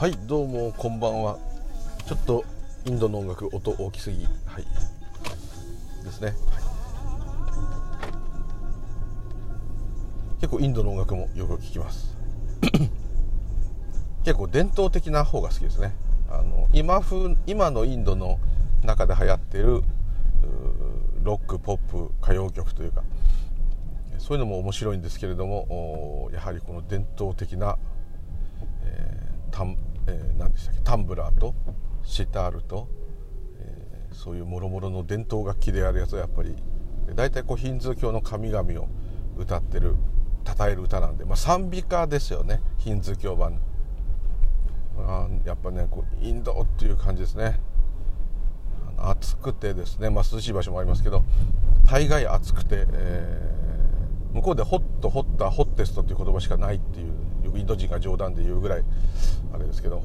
はいどうもこんばんは。ちょっとインドの音楽音大きすぎ。はい。ですね、はい、結構インドの音楽もよく聞きます。結構伝統的な方が好きですね。あの今風今のインドの中で流行ってるロックポップ歌謡曲というかそういうのも面白いんですけれどもやはりこの伝統的な、タンブラーとシタールと、えー、そういうもろもろの伝統楽器であるやつはやっぱり大体こうヒンズー教の神々を歌ってる称える歌なんで、まあ、賛美歌ですよねヒンズー教版。あやっぱねこうインドっていう感じですね。暑くてですね、まあ、涼しい場所もありますけど大概暑くて、えー、向こうでホットホッタホッテストっていう言葉しかないっていうよくインド人が冗談で言うぐらいあれですけど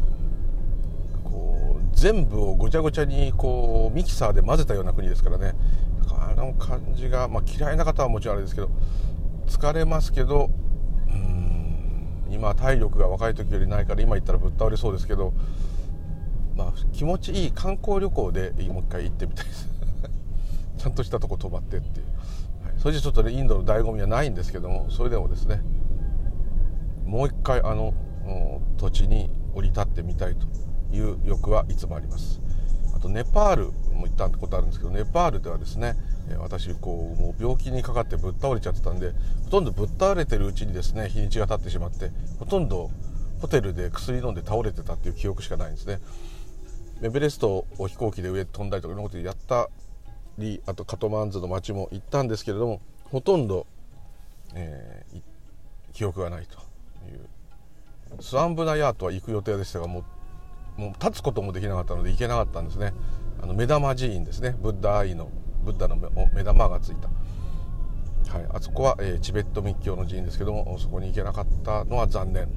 全部をごちゃごちゃにこうミキサーで混ぜたような国ですからね。あの感じが、まあ、嫌いな方はもちろんあれですけど疲れますけどうん今体力が若い時よりないから今言ったらぶっ倒れそうですけどまあ、気持ちいい観光旅行でもう一回行ってみたいです。ちゃんとしたとこ泊まってっていう、はい、それじゃちょっとねインドの醍醐味はないんですけどもそれでもですねもう一回あの土地に降り立ってみたいと。いう欲はいつもあります。あとネパールも行ったことあるんですけどネパールではですね私こうもう病気にかかってぶっ倒れちゃってたんでほとんどぶっ倒れてるうちにですね日にちが経ってしまってほとんどホテルで薬飲んで倒れてたっていう記憶しかないんですね。エベレストを飛行機で上飛んだりとかいろんなことやったりあとカトマンズの街も行ったんですけれどもほとんど、えー、記憶がないという。スワンブナヤートは行く予定でしたがもうもう立つこともできなかったので行けなかったんですね。あの目玉寺院ですね。ブッダアイのブッダの目玉がついた、はい、あそこは、えー、チベット密教の寺院ですけどもそこに行けなかったのは残念。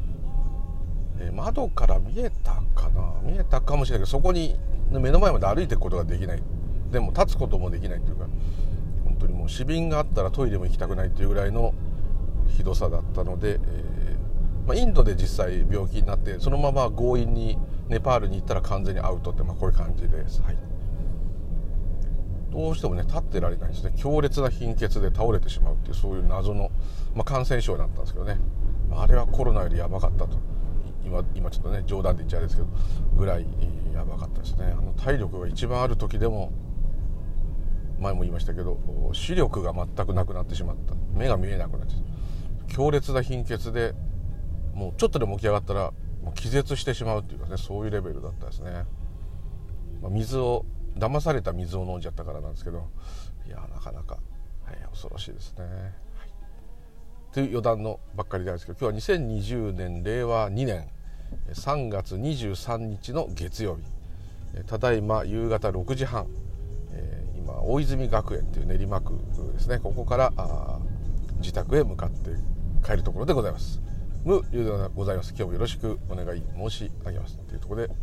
え窓から見えたかな？見えたかもしれないけどそこに目の前まで歩いていくことができない。でも立つこともできないというか本当にもう死瓶があったらトイレも行きたくないというぐらいのひどさだったので、えー、まあ、インドで実際病気になってそのまま強引にネパールに行ったら完全にアウトって、まあ、こういう感じです、はい、どうしてもね立ってられないんですね。強烈な貧血で倒れてしまうっていうそういう謎の、まあ、感染症だったんですけどね。あれはコロナよりやばかったと。今今ちょっとね冗談で言っちゃうんですけどぐらいやばかったですね。あの体力が一番ある時でも前も言いましたけど視力が全くなくなってしまった。目が見えなくなって強烈な貧血でもうちょっとでも起き上がったらもう気絶してしまうっていうかねそういうレベルだったですね、まあ、水を騙された水を飲んじゃったからなんですけどいやなかなか、はい、恐ろしいですね。という余談のばっかりなんですけど今日は2020年令和2年3月23日の月曜日。ただいま夕方6時半今大泉学園という練馬区ですね。ここから自宅へ向かって帰るところでございます。無流でございます。今日もよろしくお願い申し上げます。というところで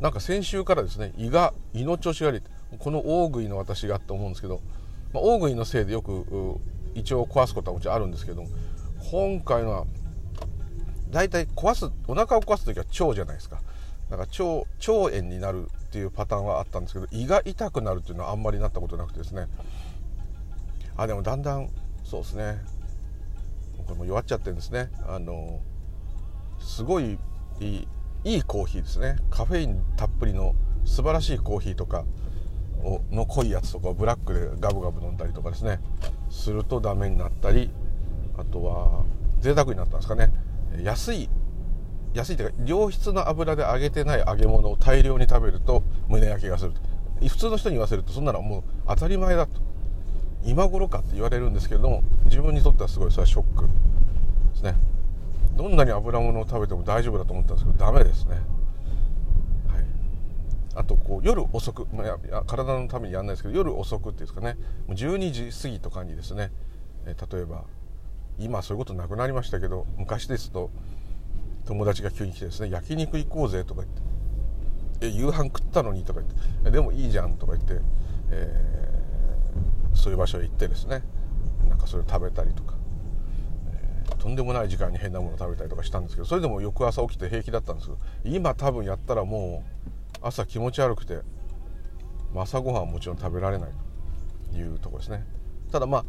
なんか先週からですね胃が胃の調子が悪いこの大食いの私がと思うんですけど、まあ、大食いのせいでよく胃腸を壊すことはもちろんあるんですけど今回のは大体壊すお腹を壊す時は腸じゃないですか。だから腸腸炎になるっていうパターンはあったんですけど胃が痛くなるっていうのはあんまりなったことなくてですね。あでもだんだんそうですね。これも弱っちゃってるんですね。あのすごいいいいいコーヒーですね。カフェインたっぷりの素晴らしいコーヒーとかの濃いやつとかをブラックでガブガブ飲んだりとかですね。するとダメになったりあとは贅沢になったんですかね。安い安いというか良質な油で揚げてない揚げ物を大量に食べると胸焼けがすると。普通の人に言わせるとそんなのはもう当たり前だと。今頃かって言われるんですけれども自分にとってはすごいそれはショックですね。どんなに油物を食べても大丈夫だと思ったんですけどダメですね、はい、あとこう夜遅く、まあ、体のためにやらないですけど夜遅くっていうんですかね。もう12時過ぎとかにですね、え例えば今そういうことなくなりましたけど昔ですと友達が急に来てですね焼肉行こうぜとか言ってえ夕飯食ったのにとか言ってでもいいじゃんとか言って、えー、そういう場所へ行ってですねなんかそれを食べたりとか、えー、とんでもない時間に変なもの食べたりとかしたんですけどそれでも翌朝起きて平気だったんですけど今多分やったらもう朝気持ち悪くて朝ごはんはもちろん食べられないというとこですね。ただまあ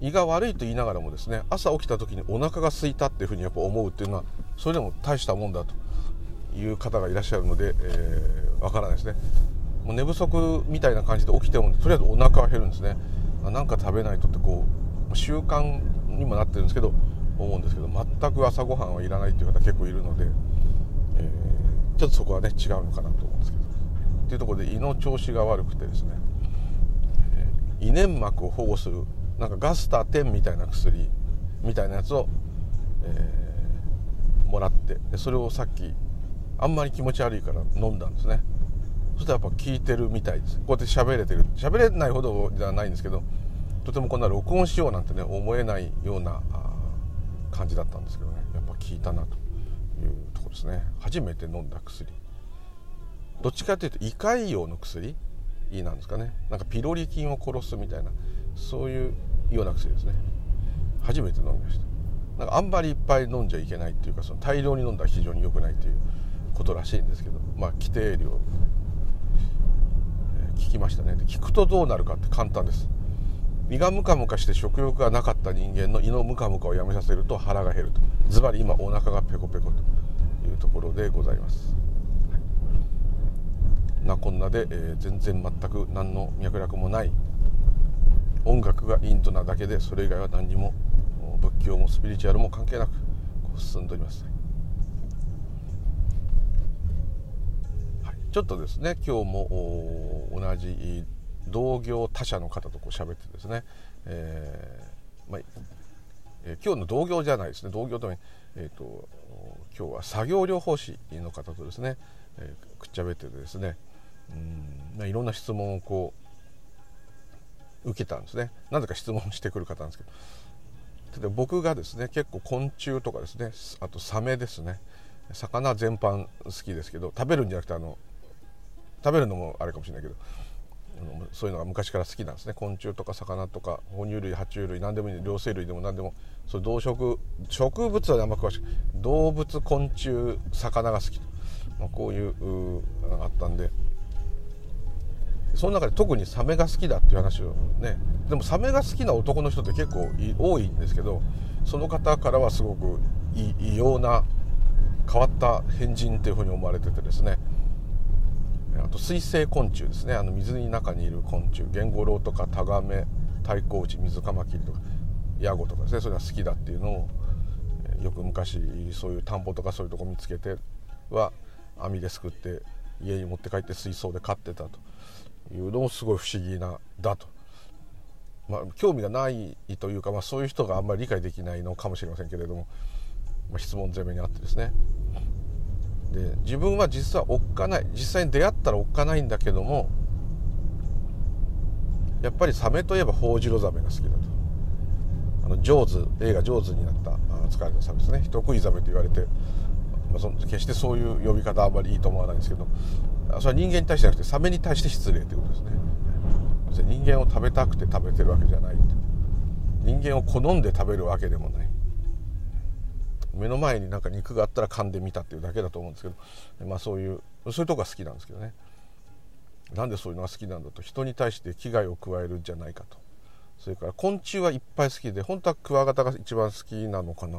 胃が悪いと言いながらもですね朝起きた時にお腹が空いたっていうふうにやっぱ思うっていうのはそれでも大したもんだという方がいらっしゃるので、えー、からないですね。もう寝不足みたいな感じで起きてもとりあえずお腹は減るんですね。なんか食べないとってこう習慣にもなってるんですけど思うんですけど全く朝ごはんはいらないっていう方結構いるので、えー、ちょっとそこはね違うのかなと思うんですけど。っていうところで胃の調子が悪くてですね、えー、胃粘膜を保護するなんかガスタ10みたいな薬みたいなやつを、えー、もらってそれをさっきあんまり気持ち悪いから飲んだんですね。そしたらやっぱ聞いてるみたいです。こうやって喋れてる。喋れないほどではないんですけどとてもこんな録音しようなんてね思えないような感じだったんですけどね。やっぱ効いたなというとこですね。初めて飲んだ薬。どっちかというと胃潰瘍の薬なんですかね。なんかピロリ菌を殺すみたいなそういうような薬ですね。初めて飲みました。なんかあんまりいっぱい飲んじゃいけないっていうかその大量に飲んだら非常に良くないということらしいんですけどまあ規定量聞きましたね。で聞くとどうなるかって簡単です。胃がムカムカして食欲がなかった人間の胃のムカムカをやめさせると腹が減ると。ズバリ今お腹がペコペコというところでございます、はい、なこんなで、えー、全然全く何の脈絡もない音楽がインドなだけでそれ以外は何にも仏教もスピリチュアルも関係なく進んでおります。ちょっとですね今日も同じ同業他社の方とこう喋ってですね、えーまあえー、今日の同業じゃないですね。同業とも、えーと、今日は作業療法士の方とですね、えー、くっちゃべってですねうん、まあ、いろんな質問をこう受けたんですね。なぜか質問してくる方なんですけどで僕がですね結構昆虫とかですねあとサメですね魚全般好きですけど食べるんじゃなくてあの食べるのもあれかもしれないけどそういうのが昔から好きなんですね。昆虫とか魚とか哺乳類爬虫類何でもいい両生類でも何でもそう動植植物はあんま詳しく動物昆虫魚が好きと、まあ、こういうのがあったんで。その中で特にサメが好きだっていう話をね。でもサメが好きな男の人って結構多いんですけどその方からはすごく異様な変わった変人っていうふうに思われててですね。あと水生昆虫ですね。あの水の中にいる昆虫。ゲンゴロウとかタガメタイコウチ水カマキリとかヤゴとかですね。そういうのは好きだっていうのをよく昔そういう田んぼとかそういうとこ見つけては網ですくって家に持って帰って水槽で飼ってたというのもすごい不思議なだと。まあ、興味がないというか、まあ、そういう人があんまり理解できないのかもしれませんけれども、まあ、質問攻めにあってですね。で自分は実はおっかない。実際に出会ったらおっかないんだけどもやっぱりサメといえばホウジロザメが好きだと。あのジョーズ映画「ジョーズ」になった使われたサメですね。人食いザメと言われて、まあ、その決してそういう呼び方あんまりいいと思わないんですけどそれは人間に対してじゃなくてサメに対して失礼ということですね。人間を食べたくて食べてるわけじゃない。人間を好んで食べるわけでもない。目の前になんか肉があったら噛んでみたっていうだけだと思うんですけど、まあ、そういうそういうとこが好きなんですけどね。なんでそういうのが好きなんだと人に対して危害を加えるんじゃないかと。それから昆虫はいっぱい好きで本当はクワガタが一番好きなのかな。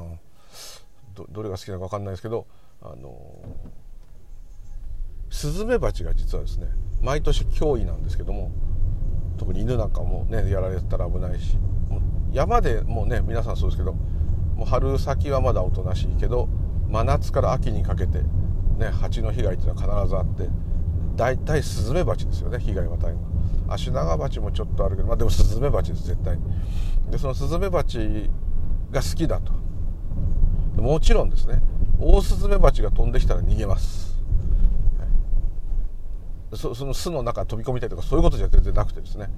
どれが好きなのか分かんないですけどあのスズメバチが実はですね毎年脅威なんですけども特に犬なんかもねやられたら危ないし山でもうね皆さんそうですけどもう春先はまだおとなしいけど真夏から秋にかけてね蜂の被害っていうのは必ずあって大体スズメバチですよね被害は大変アシナガバチもちょっとあるけど、まあ、でもスズメバチです絶対に。でそのスズメバチが好きだと。もちろんですね。オオスズメバチが飛んできたら逃げます、そその巣の中飛び込みたいとかそういうことじゃ全然なくてですね。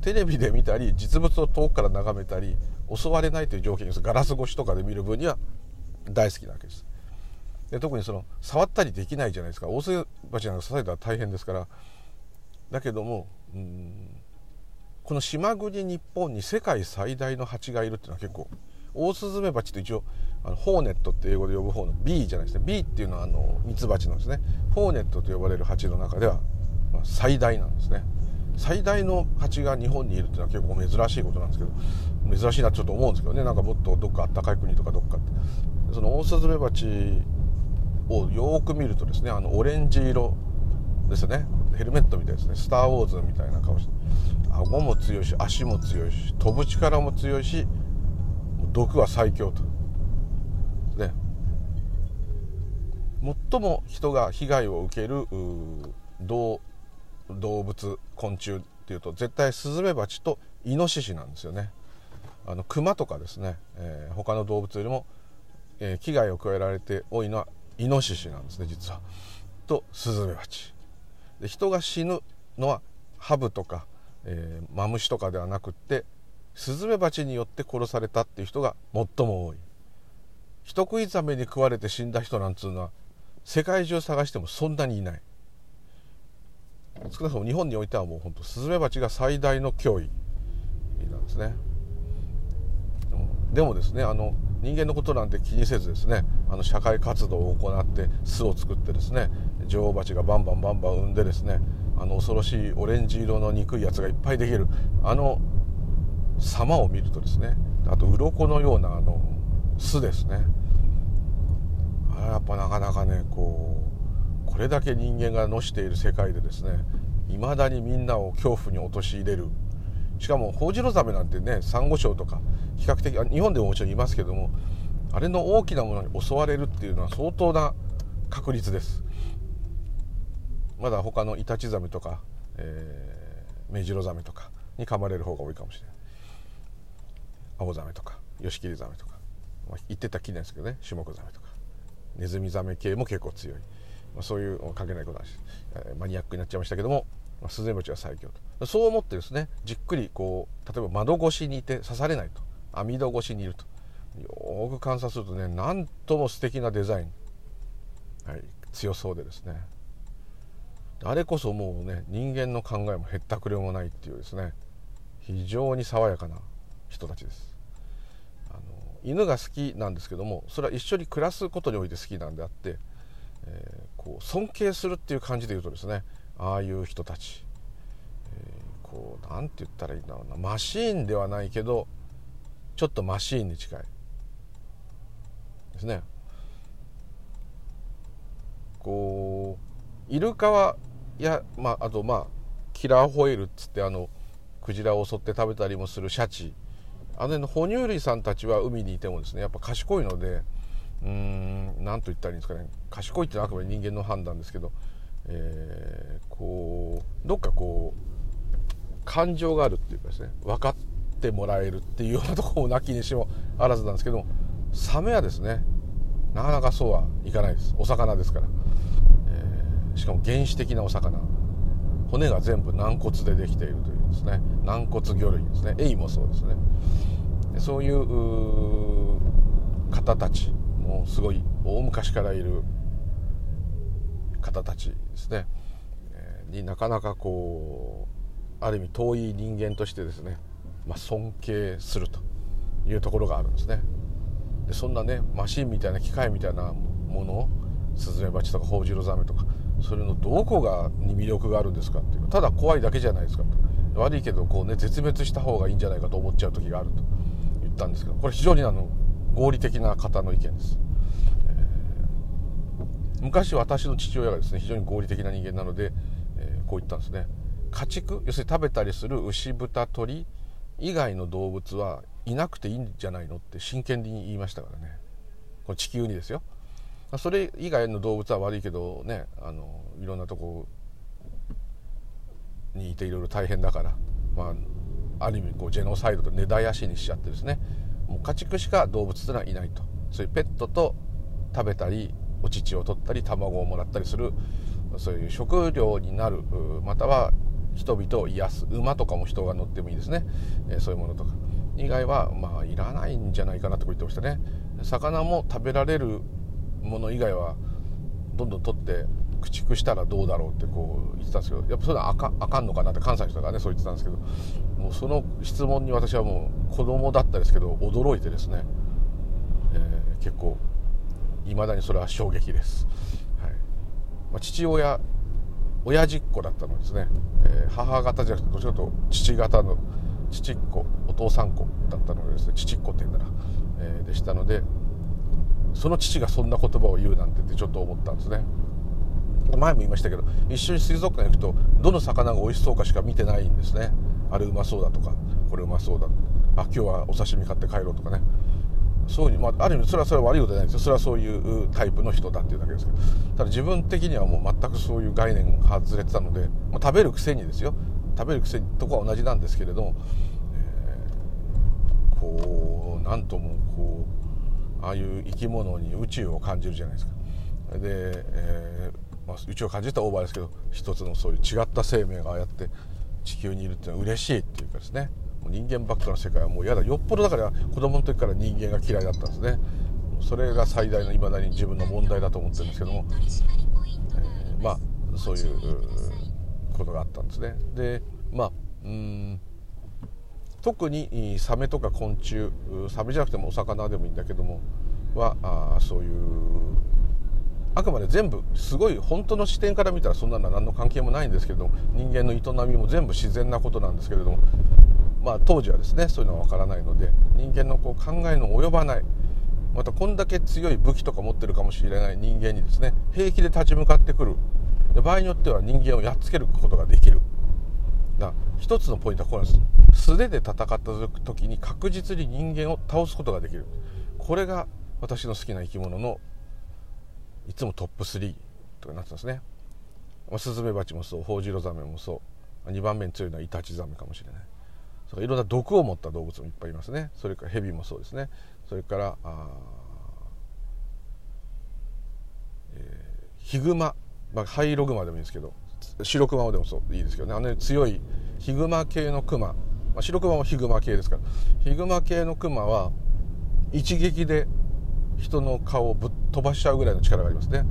テレビで見たり実物を遠くから眺めたり襲われないという条件です。ガラス越しとかで見る分には大好きなわけです。で特にその触ったりできないじゃないですか。オオスバチなんか刺されたら大変ですから。だけどもうんこの島国日本に世界最大の蜂がいるっていうのは結構オオスズメバチって一応あのホーネットって英語で呼ぶ方の B じゃないですね。B っていうのはあのミツバチなんですね。ホーネットと呼ばれる蜂の中では、まあ、最大なんですね。最大の蜂が日本にいるっていうのは結構珍しいことなんですけど珍しいなちょっと思うんですけどねなんかもっとどっかあったかい国とかどっかってそのオオスズメバチをよく見るとですねあのオレンジ色ですねヘルメットみたいですね「スター・ウォーズ」みたいな顔して顎も強いし足も強いし飛ぶ力も強いし毒は最強と。ね。最も人が被害を受ける動動物。昆虫っていうと絶対スズメバチとイノシシなんですよね。あのクマとかですね、えー、他の動物よりも、えー、危害を加えられて多いのはイノシシなんですね実は。とスズメバチ。で人が死ぬのはハブとか、えー、マムシとかではなくってスズメバチによって殺されたっていう人が最も多い。人食いザメに食われて死んだ人なんつうのは世界中探してもそんなにいない。少なくとも日本においてはもう本当スズメバチが最大の脅威なんですね。でもですねあの人間のことなんて気にせずですねあの社会活動を行って巣を作ってですね女王蜂がバンバンバンバン産んでですねあの恐ろしいオレンジ色の憎いやつがいっぱいできるあの様を見るとですねあと鱗のようなあの巣ですね。あやっぱなかなかねこうこれだけ人間がのしている世界でですねいまだにみんなを恐怖に陥れる。しかもホウジロザメなんてねサンゴ礁とか比較的日本でももちろんいますけどもあれの大きなものに襲われるっていうのは相当な確率です。まだ他のイタチザメとか、えー、メジロザメとかに噛まれる方が多いかもしれない。アオザメとかヨシキリザメとか、まあ、言ってたきなんですけどねシュモクザメとか。ネズミザメ系も結構強い、まあ、そういう関係ないことだし、えー、マニアックになっちゃいましたけどもまあ、スズメバチは最強と。そう思ってですねじっくりこう例えば窓越しにいて刺されないと。網戸越しにいると。よく観察するとねなんとも素敵なデザイン、はい、強そうでですね。あれこそもうね人間の考えもへったくれもないっていうですね。非常に爽やかな人たちです。あの犬が好きなんですけどもそれは一緒に暮らすことにおいて好きなんであって、えー、こう尊敬するっていう感じで言うとですねああいう人たち、えー、こう何て言ったらいいんだろうなマシーンではないけどちょっとマシーンに近いですね。こうイルカはいやまああとまあキラーホイールっつってあのクジラを襲って食べたりもするシャチあの、哺乳類さんたちは海にいてもですねやっぱ賢いのでうーん何と言ったらいいんですかね賢いってのはあくまで人間の判断ですけどえー、こうどっかこう感情があるっていうかですね分かってもらえるっていうようなところもなきにしもあらずなんですけどもサメはですねなかなかそうはいかないです。お魚ですから、えー、しかも原始的なお魚。骨が全部軟骨でできているというですね。軟骨魚類ですね。エイもそうですね。そういう方たちもすごい大昔からいる方たちですね、えになかなかこうある意味遠い人間としてですね、まあ、尊敬するというところがあるんですね。でそんなねマシンみたいな機械みたいなものをスズメバチとかホウジロザメとかそれのどこがに魅力があるんですかっていうただ怖いだけじゃないですかと。悪いけどこうね絶滅した方がいいんじゃないかと思っちゃう時があると言ったんですけどこれ非常にあの合理的な方の意見です。昔私の父親がですね非常に合理的な人間なので、えー、こう言ったんですね。家畜要するに食べたりする牛豚鳥以外の動物はいなくていいんじゃないのって真剣に言いましたからね。この地球にですよ。それ以外の動物は悪いけどねあのいろんなとこにいていろいろ大変だから、まあ、ある意味こうジェノサイドと根絶やしにしちゃってですね。もう家畜しか動物というのはいないと。そういうペットと食べたりお乳を取ったり卵をもらったりするそういう食料になるまたは人々を癒す馬とかも人が乗ってもいいですね、えそういうものとか。以外はまあいらないんじゃないかなと言ってましたね。魚も食べられるもの以外はどんどん取って駆逐したらどうだろうってこう言ってたんですけどやっぱそれはあかあかんのかなって関西の人がねそう言ってたんですけどもうその質問に私はもう子供だったですけど驚いてですね、えー、結構いまだにそれは衝撃です、はい。まあ、父親親父っ子だったのですね、えー、母方じゃなくてどちらかというと父方の父っ子お父さん子だったのでですね。父っ子って言うんだな、えー、でしたのでその父がそんな言葉を言うなんてってちょっと思ったんですね。前も言いましたけど一緒に水族館行くとどの魚が美味しそうかしか見てないんですね。あれうまそうだとかこれうまそうだ。あ今日はお刺身買って帰ろうとかね。そういう、まあ、ある意味それはそれは悪いことじゃないですよ。それはそういうタイプの人だっていうだけですけど。ただ自分的にはもう全くそういう概念が外れてたので、まあ、食べるくせにですよ。食べるくせにとこは同じなんですけれども、えー、こうなんともこうああいう生き物に宇宙を感じるじゃないですか。で、えーまあ、宇宙を感じたオーバーですけど一つのそういう違った生命がああやって地球にいるっていうのは嬉しいっていうかですね。人間ばっかの世界はもう嫌だ。よっぽどだから子供の時から人間が嫌いだったんですね。それが最大のいまだに自分の問題だと思ってるんですけども、えー、まあそういうことがあったんですね。でまあうん特にサメとか昆虫サメじゃなくてもお魚でもいいんだけどもはあそういうあくまで全部すごい本当の視点から見たらそんなのは何の関係もないんですけど人間の営みも全部自然なことなんですけれどもまあ、当時はですねそういうのは分からないので人間のこう考えの及ばないまたこんだけ強い武器とか持ってるかもしれない人間にですね平気で立ち向かってくる。で場合によっては人間をやっつけることができる。だ一つのポイントはこれなんです。素手で戦った時に確実に人間を倒すことができる。これが私の好きな生き物のいつもトップ3とかなってますね。スズメバチもそうホウジロザメもそう。2番目に強いのはイタチザメかもしれない。そいろんな毒を持った動物もいっぱいいますね。それからヘビもそうですね。それからあ、えー、ヒグマ、まあ、ハイログマでもいいんですけど白クマでもそういいですけどね。あの強いヒグマ系のクマ、まあ、白クマもヒグマ系ですから。ヒグマ系のクマは一撃で人の顔をぶっ飛ばしちゃうぐらいの力がありますね。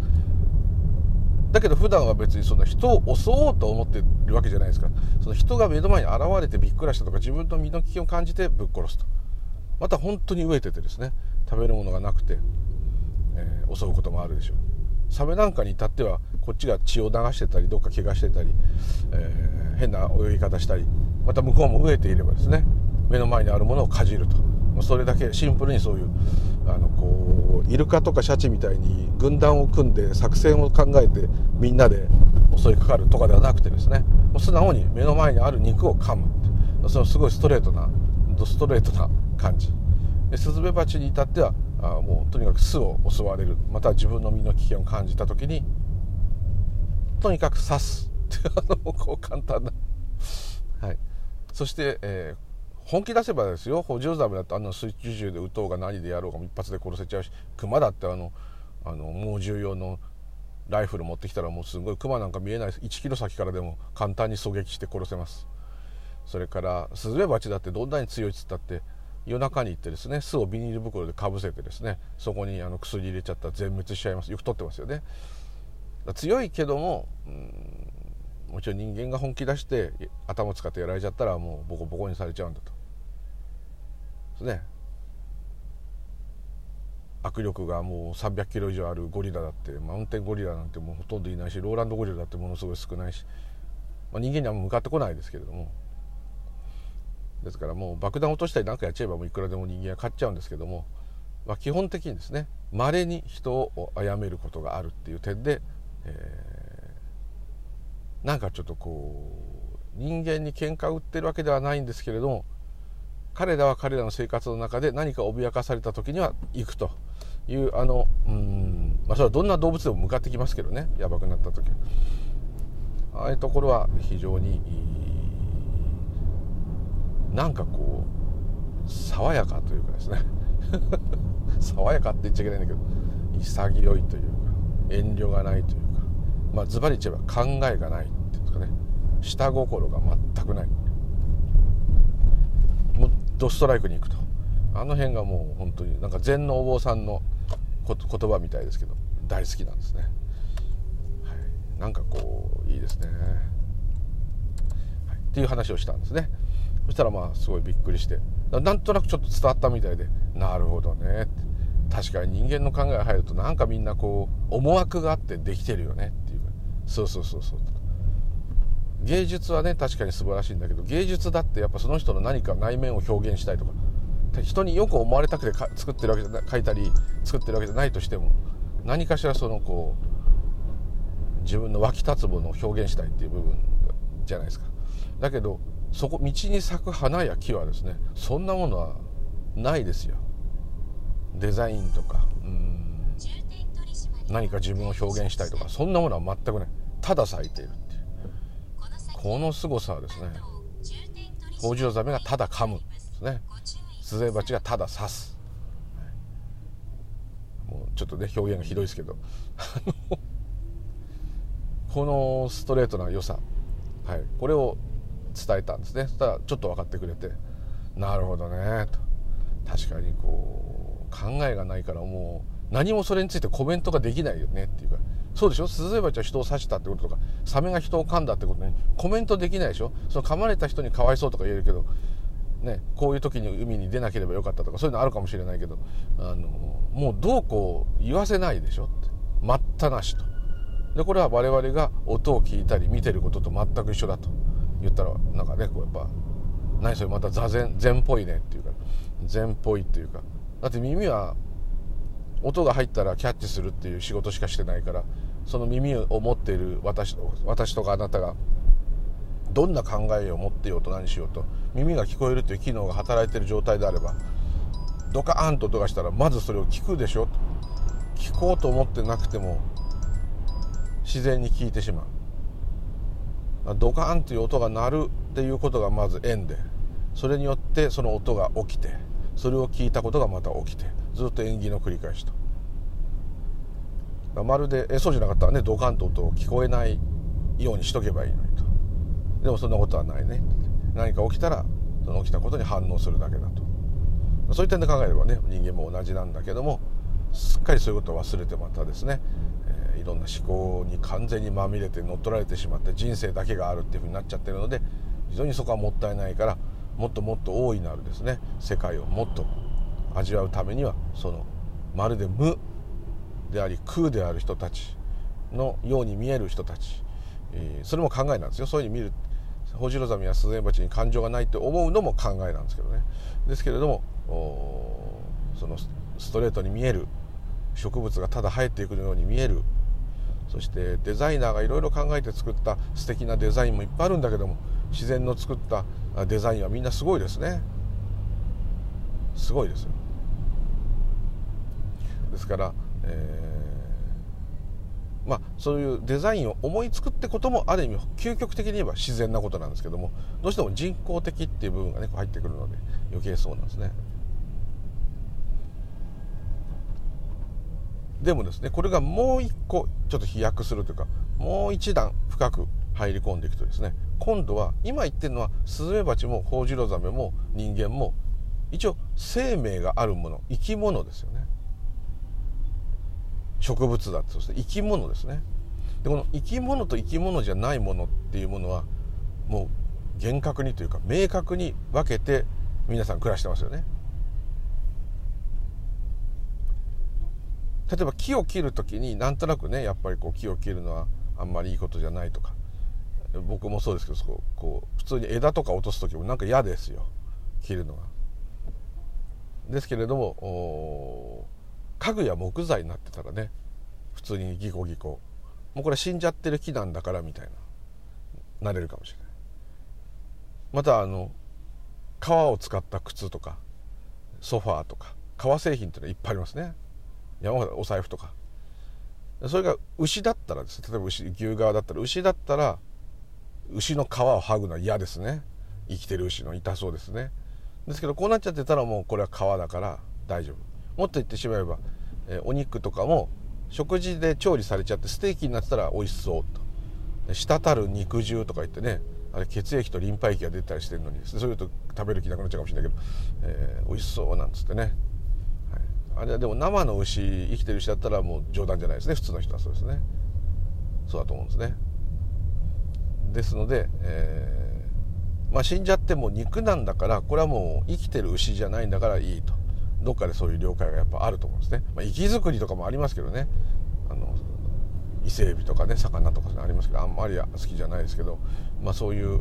だけど普段は別にその人を襲おうと思ってるわけじゃないですか。その人が目の前に現れてびっくらしたとか自分の身の危険を感じてぶっ殺すと。また本当に飢えててですね。食べるものがなくて、えー、襲うこともあるでしょう。サメなんかに至ってはこっちが血を流してたりどっか怪我してたり、えー、変な泳ぎ方したりまた向こうも飢えていればですね目の前にあるものをかじると。それだけシンプルにそういうあのこうイルカとかシャチみたいに軍団を組んで作戦を考えてみんなで襲いかかるとかではなくてですね。もう素直に目の前にある肉を噛む。そのすごいストレートなドストレートな感じ。でスズメバチに至ってはあもうとにかく巣を襲われる。または自分の身の危険を感じた時にとにかく刺すっていうあのこう簡単な。はい。そして、えー本気出せばですよ補充ザメだってあの水中銃で撃とうが何でやろうが一発で殺せちゃうし熊だってあのあの猛獣用のライフル持ってきたらもうすごい熊なんか見えない1キロ先からでも簡単に狙撃して殺せます。それからスズメバチだってどんなに強いっつったって夜中に行ってですね巣をビニール袋でかぶせてですねそこにあの薬入れちゃったら全滅しちゃいます。よく取ってますよね。強いけどももちろん人間が本気出して頭使ってやられちゃったらもうボコボコにされちゃうんだと。ですね。握力がもう300キロ以上あるゴリラだってマウンテンゴリラなんてもうほとんどいないしローランドゴリラだってものすごい少ないし、まあ、人間には向かってこないですけれども。ですからもう爆弾落としたりなんかやっちゃえばもういくらでも人間は勝っちゃうんですけども、まあ、基本的にですねまれに人を殺めることがあるっていう点で、えー、なんかちょっとこう人間に喧嘩売ってるわけではないんですけれども彼らは彼らの生活の中で何か脅かされた時には行くというあのうん、まあ、それはどんな動物でも向かってきますけどねやばくなった時ああいうところは非常になんかこう爽やかというかですね。爽やかって言っちゃいけないんだけど潔いというか遠慮がないというか。まあズバリ言えば考えがないっていうかね。下心が全くない。もうドストライクに行くと。あの辺がもう本当になんか禅のお坊さんの言葉みたいですけど大好きなんですね、はい、なんかこういいですね、はい、っていう話をしたんですね。そしたらまあすごいびっくりしてなんとなくちょっと伝わったみたいでなるほどねって。確かに人間の考えが入るとなんかみんなこう思惑があってできてるよね。そうそうそうそう。芸術はね確かに素晴らしいんだけど芸術だってやっぱその人の何か内面を表現したいとか人によく思われたくて作ってるわけじゃない書いたり作ってるわけじゃないとしても何かしらそのこう自分の湧き立つものを表現したいっていう部分じゃないですか。だけどそこ道に咲く花や木はですねそんなものはないですよ。デザインとかうん何か自分を表現したいとかそんなものは全くないただ咲いているっていう。この凄さはですねホウジロザメがただ噛むですね。スズメバチがただ刺す。もうちょっとね表現がひどいですけど。このストレートな良さ、はい、これを伝えたんですね。そしたらちょっと分かってくれて。なるほどね。と。確かにこう考えがないからもう何もそれについてコメントができないよねっていう。そうでしょ？スズメバチは人を刺したってこととかサメが人を噛んだってことにコメントできないでしょ？その噛まれた人にかわいそうとか言えるけど、ね、こういう時に海に出なければよかったとかそういうのあるかもしれないけどあのもうどうこう言わせないでしょ？って待ったなしと。でこれは我々が音を聞いたり見てることと全く一緒だと。言ったらなんかねこうやっぱ何それまた座禅禅っぽいねっていうか禅っぽいっていうか。だって耳は音が入ったらキャッチするっていう仕事しかしてないからその耳を持っている私私とかあなたがどんな考えを持ってようと何しようと耳が聞こえるっていう機能が働いてる状態であればドカーンと音がしたらまずそれを聞くでしょ聞こうと思ってなくても自然に聞いてしまう。ドカーンという音が鳴るっていうことがまず縁でそれによってその音が起きてそれを聞いたことがまた起きてずっと縁起の繰り返しと。まるでえそうじゃなかった。らねドカンと音を聞こえないようにしとけばいいのにと。でもそんなことはないね。何か起きたらその起きたことに反応するだけだと。そういう点で考えればね人間も同じなんだけどもすっかりそういうことを忘れてまたですね、えー、いろんな思考に完全にまみれて乗っ取られてしまって人生だけがあるっていうふうになっちゃってるので非常にそこはもったいないからもっともっと大いなるですね世界をもっと味わうためにはそのまるで無であり空である人たちのように見える人たち、えー、それも考えなんですよ。そういうふうに見るホジロザメやスズメバチに感情がないって思うのも考えなんですけどね。ですけれどもそのストレートに見える植物がただ生えていくように見える。そしてデザイナーがいろいろ考えて作った素敵なデザインもいっぱいあるんだけども自然の作ったデザインはみんなすごいですね。すごいですよ。ですから、えー、まあそういうデザインを思いつくってこともある意味究極的に言えば自然なことなんですけどもどうしても人工的っていう部分がね入ってくるので余計そうなんですね。でもですねこれがもう一個ちょっと飛躍するというかもう一段深く入り込んでいくとですね今度は今言ってるのはスズメバチもホウジロザメも人間も一応生命があるもの生き物ですよね植物だってそして生き物ですね。でこの生き物と生き物じゃないものっていうものはもう厳格にというか明確に分けて皆さん暮らしてますよね。例えば木を切る時になんとなくねやっぱりこう木を切るのはあんまりいいことじゃないとか。僕もそうですけどこうこう普通に枝とか落とす時もなんか嫌ですよ。切るのが。ですけれども家具や木材になってたらね普通にギコギコ。もうこれ死んじゃってる木なんだからみたいな。なれるかもしれない。またあの革を使った靴とかソファーとか革製品っていうのはいっぱいありますね。山ほどお財布とか。それが牛だったらです例えば牛牛側だったら牛だったら牛の皮を剥ぐのは嫌ですね。生きてる牛の痛そうですね。ですけどこうなっちゃってたらもうこれは皮だから大丈夫。もっと言ってしまえば、えー、お肉とかも食事で調理されちゃってステーキになってたら美味しそうと。滴る肉汁とか言ってねあれ血液とリンパ液が出たりしてるのにそういうと食べる気なくなっちゃうかもしれないけど、えー、美味しそうなんつってね、はい、あれはでも生の牛生きてる牛だったらもう冗談じゃないですね。普通の人はそうですね。そうだと思うんですね。ですので、えー、まあ、死んじゃっても肉なんだからこれはもう生きてる牛じゃないんだからいいと。どっかでそういう了解がやっぱあると思うんですね、まあ、息作りとかもありますけどね。あの伊勢海老とかね魚とかありますけどあんまり好きじゃないですけど、まあ、そういう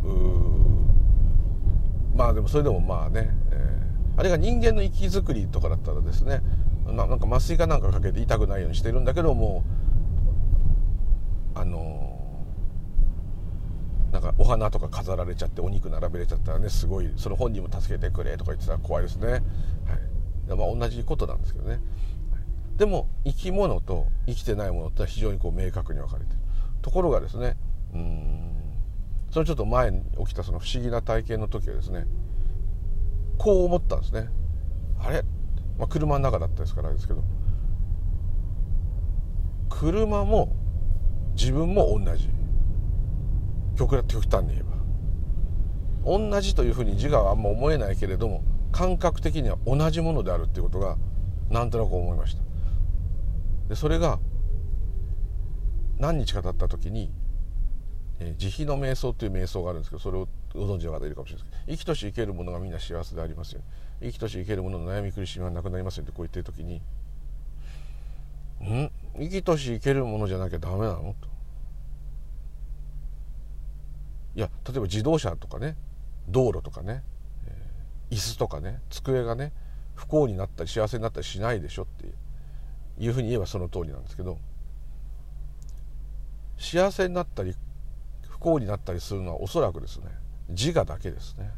まあでもそれでもまあね、えー、あれが人間の息作りとかだったらですね、まあ、なんか麻酔かなんかかけて痛くないようにしてるんだけどもあのなんかお花とか飾られちゃってお肉並べれちゃったらねすごいその本人も助けてくれとか言ってたら怖いですね、まあ、同じことなんですけどね、でも生き物と生きてないものって非常にこう明確に分かれてる。ところがですねうんそのちょっと前に起きたその不思議な体験の時はですねこう思ったんですね。あれ、まあ、車の中だったですからですけど。車も自分も同じ。極極端に言えば。同じというふうに自我はあんま思えないけれども感覚的には同じものであるっていうことがなんとなく思いました。でそれが何日か経った時に、え、慈悲の瞑想という瞑想があるんですけどそれをご存知の方いるかもしれないですけど生きとし生けるものがみんな幸せでありますよ、ね、生きとし生けるものの悩み苦しみはなくなりますよってこう言ってる時に「ん？生きとし生けるものじゃなきゃダメなの?」と。いや例えば自動車とかね道路とかね、椅子とかね机がね不幸になったり幸せになったりしないでしょっていうふうに言えばその通りなんですけど幸せになったり不幸になったりするのはおそらくですね自我だけですね。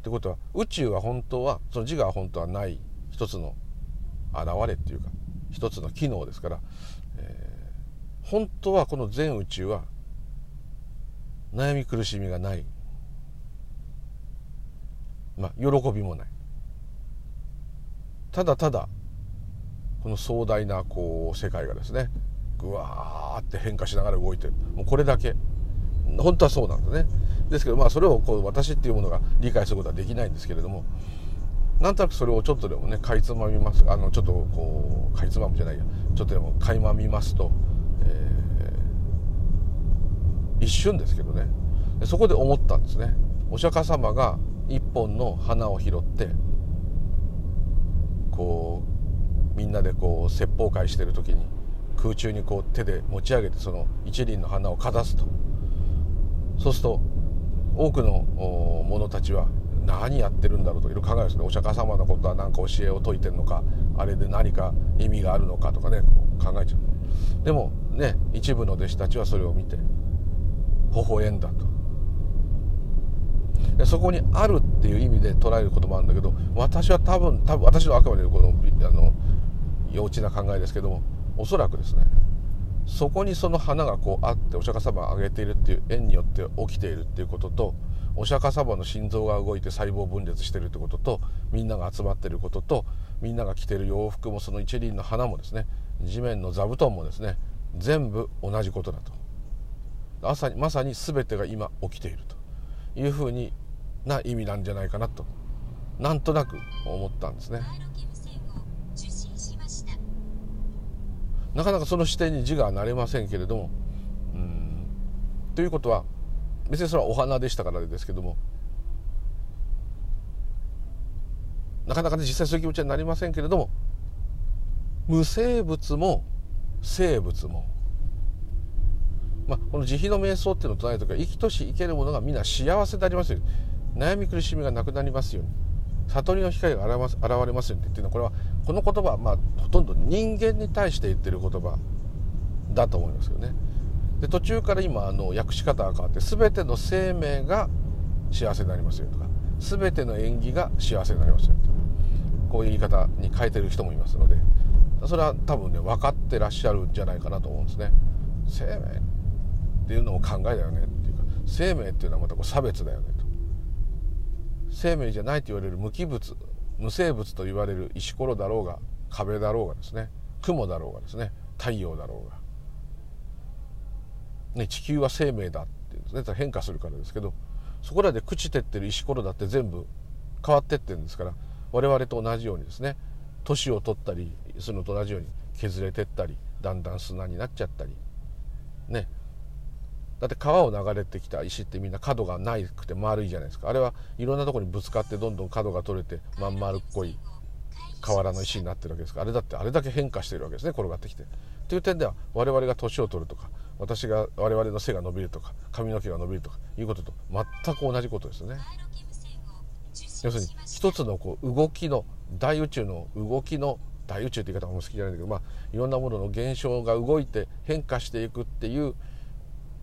ってことは宇宙は本当はその自我は本当はない一つの現れっていうか一つの機能ですから、えー、本当はこの全宇宙は悩み苦しみがないまあ喜びもない。ただただこの壮大なこう世界がですねぐわーって変化しながら動いてる。もうこれだけ。本当はそうなんでね。ですけどまあそれをこう私っていうものが理解することはできないんですけれどもなんとなくそれをちょっとでもねかいつまみますあのちょっとこうかいつまむじゃないや。ちょっとでも垣間見ますと、えー一瞬ですけどね。そこで思ったんですね。お釈迦様が一本の花を拾ってこうみんなでこう説法会してる時に空中にこう手で持ち上げてその一輪の花をかざすと。そうすると多くの者たちは何やってるんだろうといろいろ考えるんですね。お釈迦様のことは何か教えを説いてるのかあれで何か意味があるのかとかね考えちゃう。でもね一部の弟子たちはそれを見て微笑んだと。そこにあるっていう意味で捉えることもあるんだけど私は多分多分私のあくまでこのあの幼稚な考えですけどもおそらくですねそこにその花がこうあってお釈迦様があげているっていう縁によって起きているっていうこととお釈迦様の心臓が動いて細胞分裂してるってこととみんなが集まってることとみんなが着てる洋服もその一輪の花もですね地面の座布団もですね全部同じことだと。朝まさに全てが今起きているというふうにな意味なんじゃないかなと。なんとなく思ったんですね。なかなかその視点に字がなれませんけれども。うん。ということは別にそれはお花でしたからですけども。なかなかね実際そういう気持ちになりませんけれども。無生物も生物も。まあ、この慈悲の瞑想っていうのを唱える時は生きとし生けるものがみんな幸せでありますよ。悩み苦しみがなくなりますように悟りの光が現れますようにっていうのはこれはこの言葉はまあほとんど人間に対して言ってる言葉だと思いますよね。で途中から今あの訳し方が変わって全ての生命が幸せになりますよとか全ての縁起が幸せになりますよとこういう言い方に変えてる人もいますのでそれは多分ね分かってらっしゃるんじゃないかなと思うんですね。生命っていうのも考えだよねっていうか生命っていうのはまたこう差別だよね生命じゃないと言われる無機物無生物と言われる石ころだろうが壁だろうがですね雲だろうがですね太陽だろうが、ね、地球は生命だってですね。変化するからですけどそこらで朽ちてってる石ころだって全部変わってってるんですから我々と同じようにですね年を取ったりするのと同じように削れてったりだんだん砂になっちゃったりねだって川を流れてきた石ってみんな角がないくて丸いじゃないですかあれはいろんなとこにぶつかってどんどん角が取れてまん丸っこい瓦の石になってるわけですからあれだってあれだけ変化してるわけですね転がってきて。という点では我々が年を取るとか私が我々の背が伸びるとか髪の毛が伸びるとかいうことと全く同じことですね。要するに一つのこう動きの大宇宙の動きの大宇宙って言い方も好きじゃないんだけど、まあ、いろんなものの現象が動いて変化していくっていう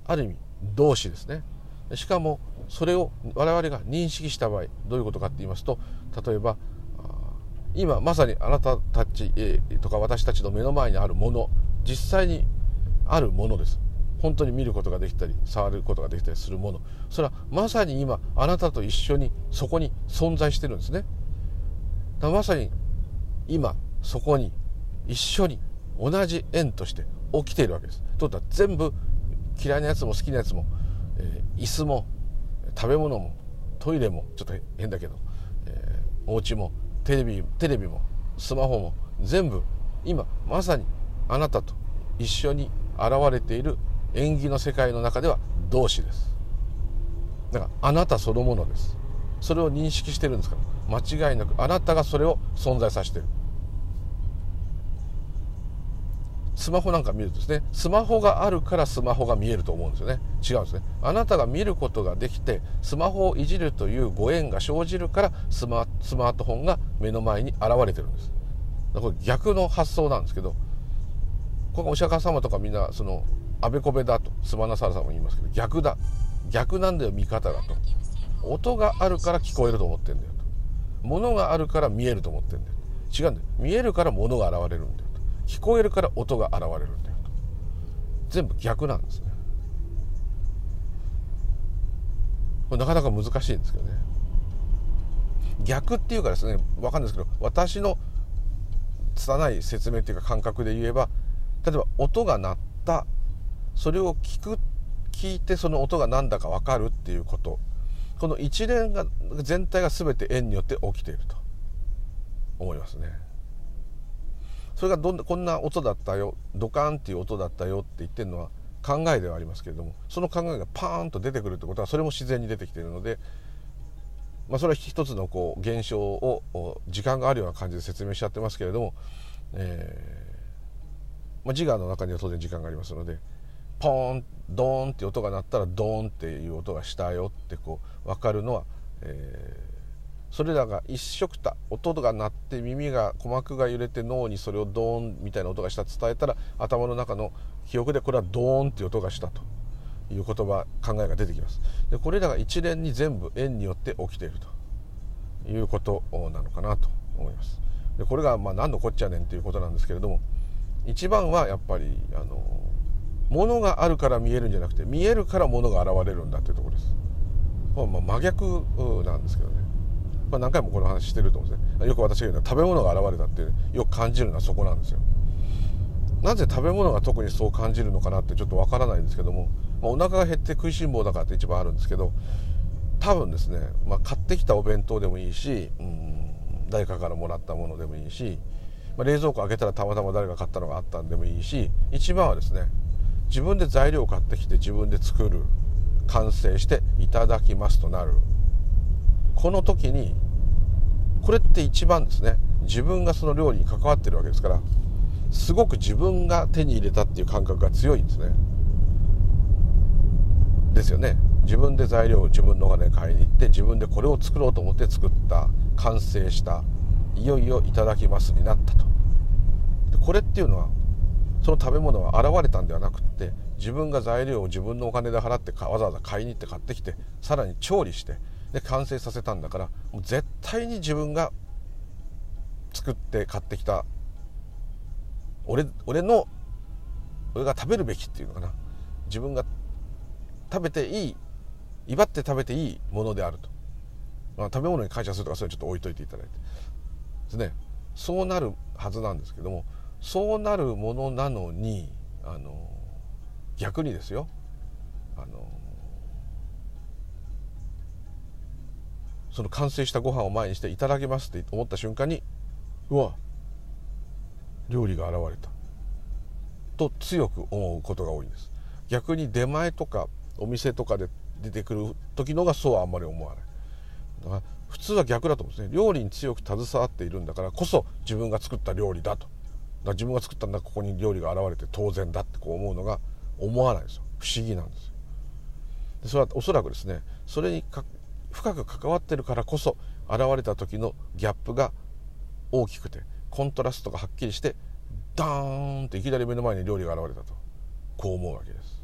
ある意味動詞ですね。しかもそれを我々が認識した場合どういうことかって言いますと例えば今まさにあなたたちとか私たちの目の前にあるもの実際にあるものです。本当に見ることができたり触ることができたりするもの。それはまさに今あなたと一緒にそこに存在してるんですね。だまさに今そこに一緒に同じ縁として起きているわけです。ということは全部嫌いなやつも好きなやつも、えー、椅子も食べ物もトイレもちょっと変だけど、えー、お家もテレビテレビもスマホも全部今まさにあなたと一緒に現れている縁起の世界の中では同志です。だからあなたそのものです。それを認識してるんですから間違いなくあなたがそれを存在させてる。スマホなんか見るとですねスマホがあるからスマホが見えると思うんですよね。違うんですね。あなたが見ることができてスマホをいじるというご縁が生じるからスマスマートフォンが目の前に現れてるんです。これ逆の発想なんですけどこれお釈迦様とかみんなそのあべこべだとスマナサラさんも言いますけど逆だ。逆なんだよ見方がと。音があるから聞こえると思ってんだよと。物があるから見えると思ってんだよ。違うんだよ。見えるから物が現れるんだよ。聞こえるから音が現れるんだよと。全部逆なんですね。これなかなか難しいんですけどね。逆っていうかですね分かるんですけど私の拙い説明っていうか感覚で言えば例えば音が鳴ったそれを聞く聞いてその音が何だか分かるっていうこと。この一連が全体が全て円によって起きていると思いますね。それがどんこんな音だったよドカンっていう音だったよって言ってるのは考えではありますけれどもその考えがパーンと出てくるってことはそれも自然に出てきているので、まあ、それは一つのこう現象を時間があるような感じで説明しちゃってますけれども、えーまあ、自我の中には当然時間がありますのでポーンドーンって音が鳴ったらドーンっていう音がしたよってこう分かるのは、えーそれらが一色た音が鳴って耳が鼓膜が揺れて脳にそれをドーンみたいな音がした伝えたら頭の中の記憶でこれはドーンっていう音がしたという言葉考えが出てきます。でこれらが一連に全部円によって起きているということなのかなと思います。でこれがまあ何のこっちゃねんということなんですけれども一番はやっぱりあの物があるから見えるんじゃなくて見えるから物が現れるんだというところです。まあ真逆なんですけどね。まあ、何回もこの話してると思うんですね。よく私が言うのは食べ物が現れたってよく感じるのはそこなんですよ。なぜ食べ物が特にそう感じるのかなってちょっとわからないんですけども、まあ、お腹が減って食いしん坊だからって一番あるんですけど多分ですね、まあ、買ってきたお弁当でもいいしうん誰かからもらったものでもいいし、まあ、冷蔵庫開けたらたまたま誰が買ったのがあったんでもいいし一番はですね自分で材料を買ってきて自分で作る完成していただきますとなる。この時にこれって一番ですね。自分がその料理に関わってるわけですからすごく自分が手に入れたっていう感覚が強いんですね。ですよね。自分で材料を自分のお金買いに行って自分でこれを作ろうと思って作った完成したいよいよいただきますになったと。でこれっていうのはその食べ物は現れたんではなくって自分が材料を自分のお金で払ってわざわざ買いに行って買ってきてさらに調理してで完成させたんだからもう絶対に自分が作って買ってきた俺俺の俺が食べるべきっていうのかな。自分が食べていい威張って食べていいものであると、まあ、食べ物に感謝するとかそういうのちょっと置いといていただいて。ですね。そうなるはずなんですけどもそうなるものなのにあの逆にですよ。あのその完成したご飯を前にしていただきますって思った瞬間にうわ料理が現れた。と強く思うことが多いんです。逆に出前とかお店とかで出てくる時のがそうはあんまり思わない。だから普通は逆だと思うんですね。料理に強く携わっているんだからこそ自分が作った料理だと。だから自分が作ったんだここに料理が現れて当然だってこう思うのが思わないですよ。不思議なんですよ。でそれはおそらくですねそれに深く関わってるからこそ現れた時のギャップが大きくてコントラストがはっきりしてダーンといきなり目の前に料理が現れたと。こう思うわけです。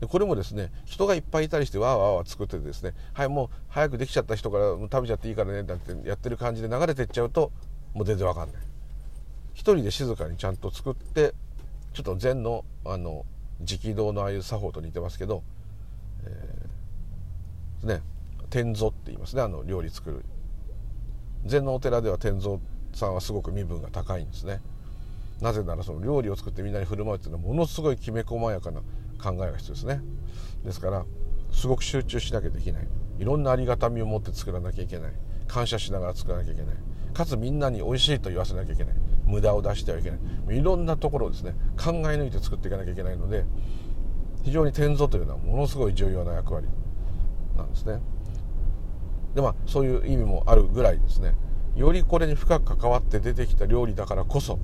でこれもですね人がいっぱいいたりしてわーわーわー作ってですねはいもう早くできちゃった人から食べちゃっていいからねなんてやってる感じで流れてっちゃうともう全然わかんない。一人で静かにちゃんと作ってちょっと禅のあの直道のああいう作法と似てますけど、えー、ね天蔵って言いますね。あの料理作る。禅のお寺では天蔵さんはすごく身分が高いんですね。なぜならその料理を作ってみんなに振る舞うっていうのはものすごいきめ細やかな考えが必要ですね。ですからすごく集中しなきゃできない。いろんなありがたみを持って作らなきゃいけない。感謝しながら作らなきゃいけない。かつみんなに美味しいと言わせなきゃいけない。無駄を出してはいけない。いろんなところをですね考え抜いて作っていかなきゃいけないので非常に天蔵というのはものすごい重要な役割なんですね。でまあそういう意味もあるぐらいですねよりこれに深く関わって出てきた料理だからこそ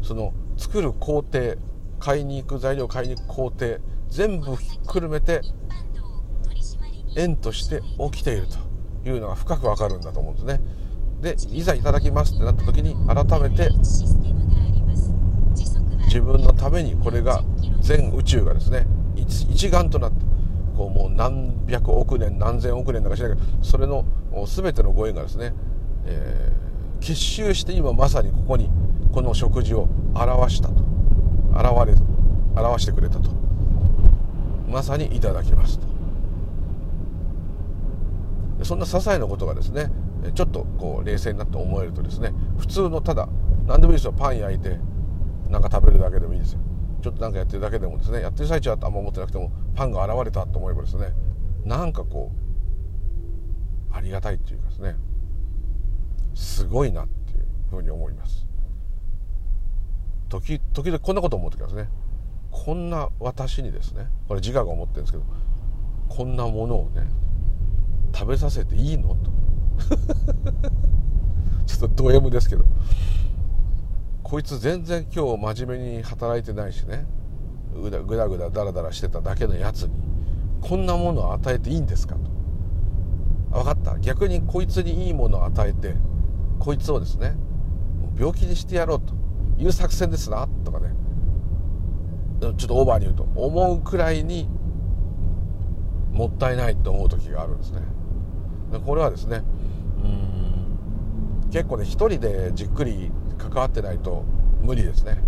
その作る工程買いに行く材料買いに行く工程全部ひっくるめて縁として起きているというのが深くわかるんだと思うんですね。でいざいただきますってなった時に改めて自分のためにこれが全宇宙がですね一丸となってこうもう何百億年何千億年だかしないけどそれの全てのご縁がですね、えー、結集して今まさにここにこの食事を表したと。現れ表してくれたと。まさにいただきますと。そんな些細なことがですねちょっとこう冷静になって思えるとですね普通のただ何でもいいですよ。パン焼いてなんか食べるだけでもいいですよ。ちょっとなんかやってるだけでもですねやってる最中はあんま思ってなくてもパンが現れたと思えばですねなんかこうありがたいっていうかですねすごいなっていうふうに思います。時時々こんなこと思う時ますねこんな私にですねこれ自我が思ってるんですけどこんなものをね食べさせていいの？と。ちょっとド M ですけど。こいつ全然今日真面目に働いてないしね。ぐだぐだぐだだらだらしてただけのやつにこんなものを与えていいんですかと。分かった。逆にこいつにいいものを与えてこいつをですね病気にしてやろうと。いう作戦ですな。とかね。ちょっとオーバーに言うと思うくらいにもったいないと思う時があるんですね。これはですねうん結構ね一人でじっくり関わってないと無理ですね。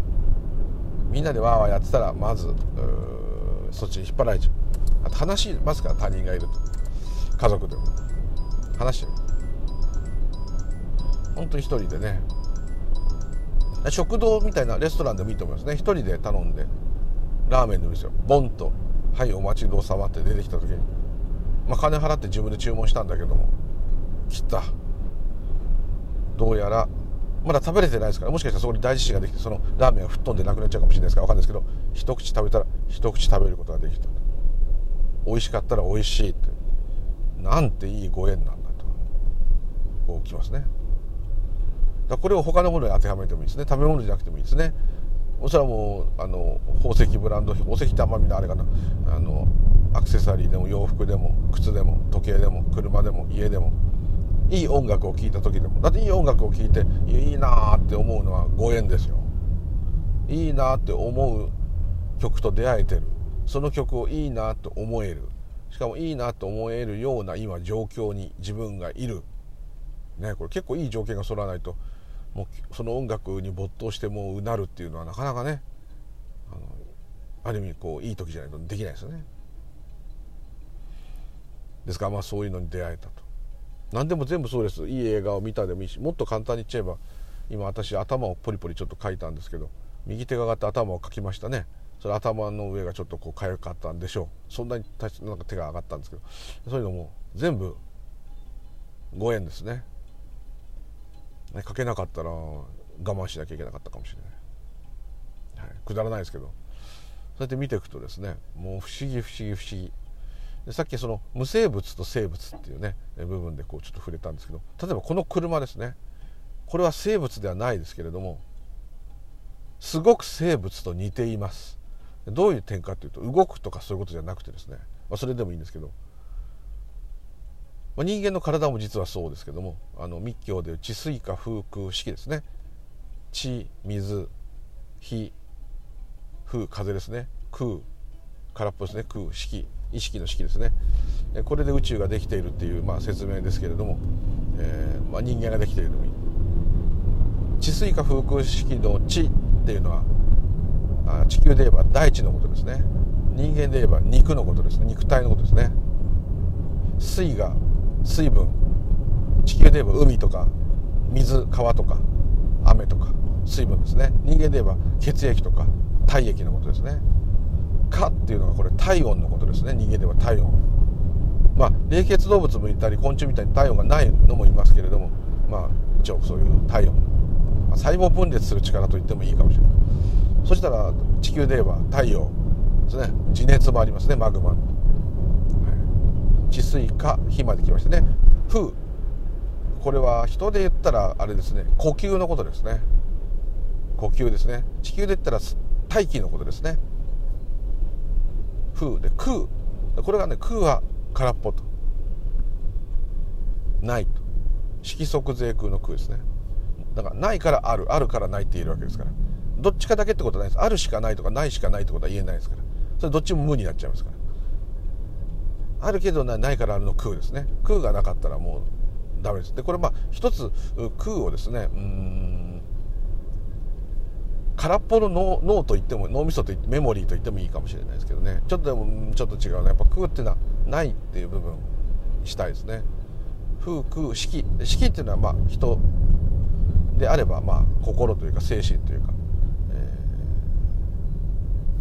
みんなでワーワーやってたらまずそっちに引っ張られちゃう。あと話しますから他人がいると。家族でも。話してる。本当に一人でね。食堂みたいなレストランでもいいと思いますね。一人で頼んでラーメンでもいいですよ。ボンと「はいお待ちどうさま」って出てきた時に。まあ金払って自分で注文したんだけども。切った。どうやらまだ食べれてないですからもしかしたらそこに大地震ができてそのラーメンが吹っ飛んでなくなっちゃうかもしれないですから分かんないですけど一口食べたら一口食べることができた美味しかったら美味しいってなんていいご縁なんだと。こうきますね。だこれを他のものに当てはめてもいいですね。食べ物じゃなくてもいいですね。おそれはもうあの宝石ブランド宝石ってあんまみんなあれかな。あのアクセサリーでも洋服でも靴でも時計でも車でも家でもいい音楽を聴いた時でも。だっていい音楽を聴いていいなって思うのはご縁ですよ。いいなって思う曲と出会えてる。その曲をいいなと思える。しかもいいなと思えるような今状況に自分がいる。ねこれ結構いい条件が揃わないともうその音楽に没頭してもうなるっていうのはなかなかねあのある意味こういい時じゃないとできないですよね。ですからまあそういうのに出会えたと。何でも全部そうです。いい映画を見たでもいいしもっと簡単に言っちゃえば今私頭をポリポリちょっと書いたんですけど右手が上がって頭を書きましたね。それ頭の上がちょっとこう痒かったんでしょう。そんなになんか手が上がったんですけど。そういうのも全部ご縁ですね。ね、書けなかったら我慢しなきゃいけなかったかもしれない、はい、くだらないですけど。そうやって見ていくとですねもう不思議不思議不思議。でさっきその無生物と生物っていうね部分でこうちょっと触れたんですけど例えばこの車ですね。これは生物ではないですけれどもすごく生物と似ています。どういう点かというと動くとかそういうことじゃなくてですね、まあ、それでもいいんですけど、まあ、人間の体も実はそうですけどもあの密教でいう地水化風空四季ですね。地水火風風ですね。空空っぽですね。空四季。意識の式ですね。これで宇宙ができているっていう、まあ、説明ですけれども、えーまあ、人間ができている地水化風空式の地っていうのは地球で言えば大地のことですね。人間で言えば肉のことですね。肉体のことですね。水が水分。地球で言えば海とか水川とか雨とか水分ですね。人間で言えば血液とか体液のことですね。かっていうのがこれ体温のことですね。人間では体温。まあ冷血動物もいたり昆虫みたいに体温がないのもいますけれどもまあ一応そういう体温。細胞分裂する力と言ってもいいかもしれない。そしたら地球で言えば太陽ですね。地熱もありますねマグマ、はい、地水化火まで来ましたね。風。これは人で言ったらあれですね。呼吸のことですね。呼吸ですね。地球で言ったら大気のことですね。風で空。これがね空は空っぽと。ないと。色即税空の空ですね。だからないからある。あるからないって言えるわけですから。どっちかだけってことはないです。あるしかないとかないしかないってことは言えないですから。それどっちも無になっちゃいますから。あるけどないからあるの空ですね。空がなかったらもうダメです。でこれまあ一つ空をですねうん空っぽの脳脳と言っても脳みそと言ってメモリーと言ってもいいかもしれないですけどね。ちょっとでもちょっと違うねやっぱ空っていうのはないっていう部分にしたいですね。風空式式っていうのはまあ人であればまあ心というか精神というか、え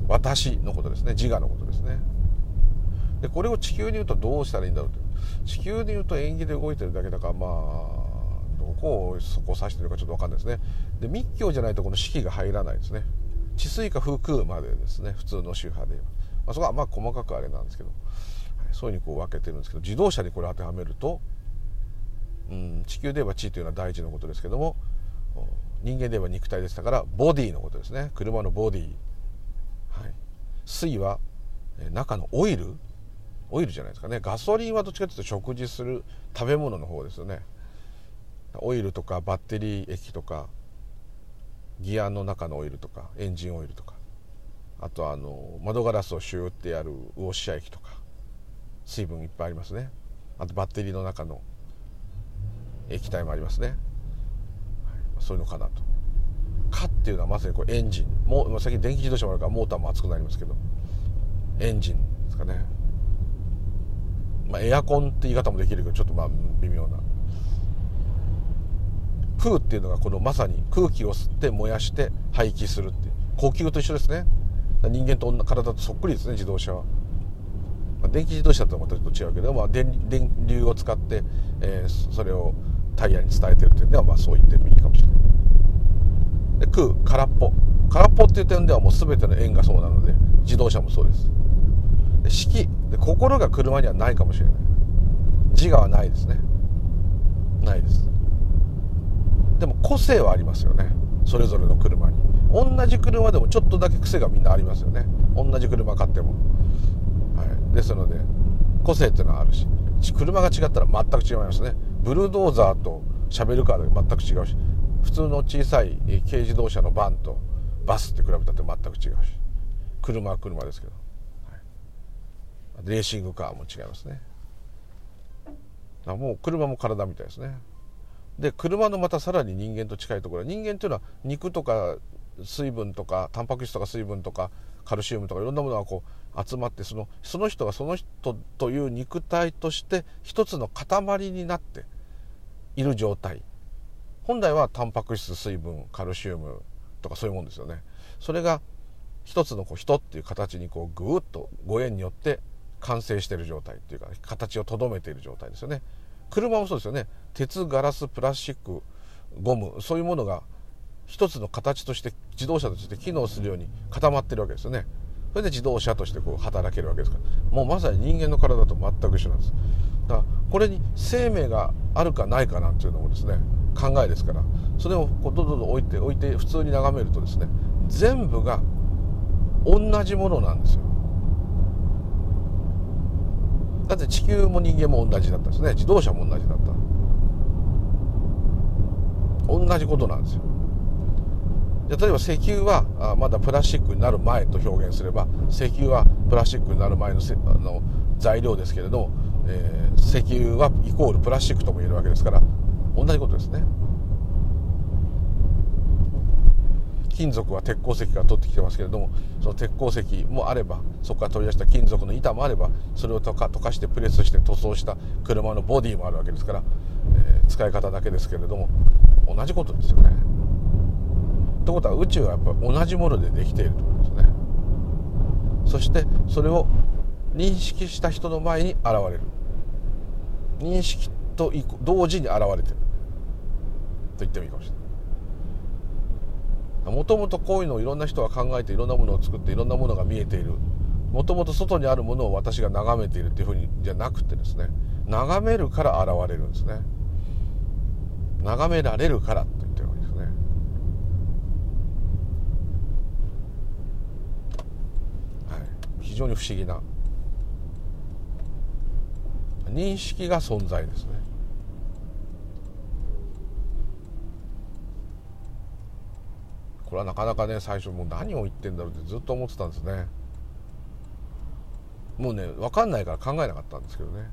ー、私のことですね。自我のことですね。でこれを地球に言うとどうしたらいいんだろうと。地球で言うと縁起で動いてるだけだからまあどこをそこを指してるかちょっと分かんないですね。で密教じゃないとこの式が入らないですね。治水か風空までですね。普通の宗派で言えば、まあ、そこはまあ細かくあれなんですけど、はい、そういうふうにこう分けてるんですけど自動車にこれ当てはめると、うん、地球で言えば地というのは大地のことですけども人間で言えば肉体でしたからボディのことですね。車のボディ、はい、水は中のオイル？オイルじゃないですかね。ガソリンはどっちかというと食事する食べ物の方ですよね。オイルとかバッテリー液とかギアの中のオイルとかエンジンオイルとかあとあの窓ガラスをシューってやるウォッシャー液とか水分いっぱいありますね。あとバッテリーの中の液体もありますね、はい、そういうのかなと。かっていうのはまさにこれエンジン。もう最近電気自動車もあるからモーターも熱くなりますけどエンジンですかね。まあエアコンって言い方もできるけどちょっとまあ微妙な。空っていうのがこのまさに空気を吸って燃やして排気するっていう。呼吸と一緒ですね。人間と体とそっくりですね自動車は、まあ、電気自動車とはまたちょっと違うけど、まあ、電電流を使って、えー、それをタイヤに伝えてるっていうのはまあそう言ってもいいかもしれない。で空空っぽ。空っぽっていう点ではもう全ての円がそうなので自動車もそうです。で式。で心が車にはないかもしれない。自我はないですね。ないです。でも個性はありますよね。それぞれの車に。同じ車でもちょっとだけ癖がみんなありますよね。同じ車買っても、はい、ですので個性っていうのはあるし。車が違ったら全く違いますね。ブルドーザーとシャベルカーで全く違うし。普通の小さい軽自動車のバンとバスって比べたって全く違うし。車は車ですけど、はい、レーシングカーも違いますね。もう車も体みたいですね。で車のまたさらに人間と近いところ人間というのは肉とか水分とかタンパク質とか水分とかカルシウムとかいろんなものがこう集まってそのその人がその人という肉体として一つの塊になっている状態。本来はタンパク質水分カルシウムとかそういうもんですよね。それが一つのこう人っていう形にこうぐーっとご縁によって完成している状態っていうか形をとどめている状態ですよね。車もそうですよね鉄ガラスプラスチックゴムそういうものが一つの形として自動車として機能するように固まってるわけですよね。それで自動車としてこう働けるわけですから。もうまさに人間の体と全く一緒なんです。だからこれに生命があるかないかなんていうのもですね考えですから。それをこうどんどんどん置いて置いて普通に眺めるとですね全部が同じものなんですよ。だって地球も人間も同じだったんですね。自動車も同じだった。同じことなんですよ。じゃ例えば石油はあまだプラスチックになる前と表現すれば石油はプラスチックになる前のせあの材料ですけれども、えー、石油はイコールプラスチックとも言えるわけですから同じことですね。金属は鉄鉱石から取ってきてますけれどもその鉄鉱石もあればそこから取り出した金属の板もあればそれを溶か溶かしてプレスして塗装した車のボディもあるわけですから、えー、使い方だけですけれども同じことですよね。ってことは宇宙はやっぱ同じものでできているということですね。そしてそれを認識した人の前に現れる認識と同時に現れてると言ってもいいかもしれない。もともとこういうのをいろんな人が考えていろんなものを作っていろんなものが見えている。もともと外にあるものを私が眺めているっていうふうにじゃなくてですね。眺めるから現れるんですね。眺められるからと言ってるわけですね。はい。非常に不思議な。認識が存在ですね。これはなかなかね最初もう何を言ってんだろうってずっと思ってたんですね。もうね分かんないから考えなかったんですけどね。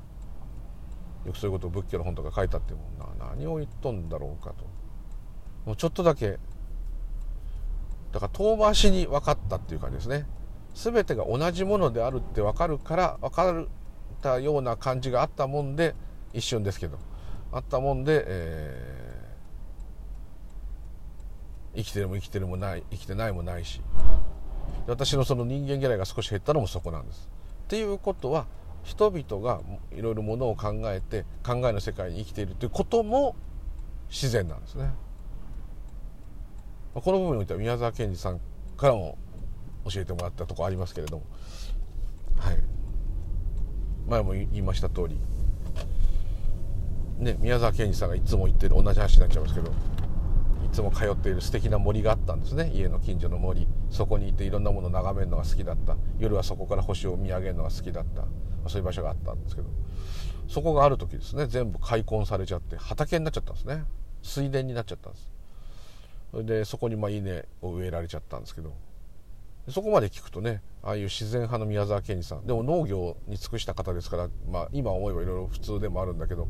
よくそういうことを仏教の本とか書いてあってもな。何を言っとんだろうかと。もうちょっとだけ。だから遠回しに分かったっていう感じですね。全てが同じものであるって分かるから分かったような感じがあったもんで一瞬ですけど。あったもんで、えー生きてるも生きてるもない生きてないもないし。私のその人間嫌いが少し減ったのもそこなんです。っていうことは人々がいろいろものを考えて考えの世界に生きているということも自然なんですね。この部分においては宮沢賢治さんからも教えてもらったとこありますけれども、はい、前も言いました通り、ね、宮沢賢治さんがいつも言ってる同じ話になっちゃいますけど。つも通っている素敵な森があったんですね。家の近所の森。そこにいていろんなものを眺めるのが好きだった。夜はそこから星を見上げるのが好きだった。そういう場所があったんですけど。そこがある時ですね。全部開墾されちゃって畑になっちゃったんですね。水田になっちゃったんです。それでそこにまあ稲を植えられちゃったんですけど。そこまで聞くとねああいう自然派の宮沢賢治さん。でも農業に尽くした方ですから、まあ、今思えばいろいろ普通でもあるんだけど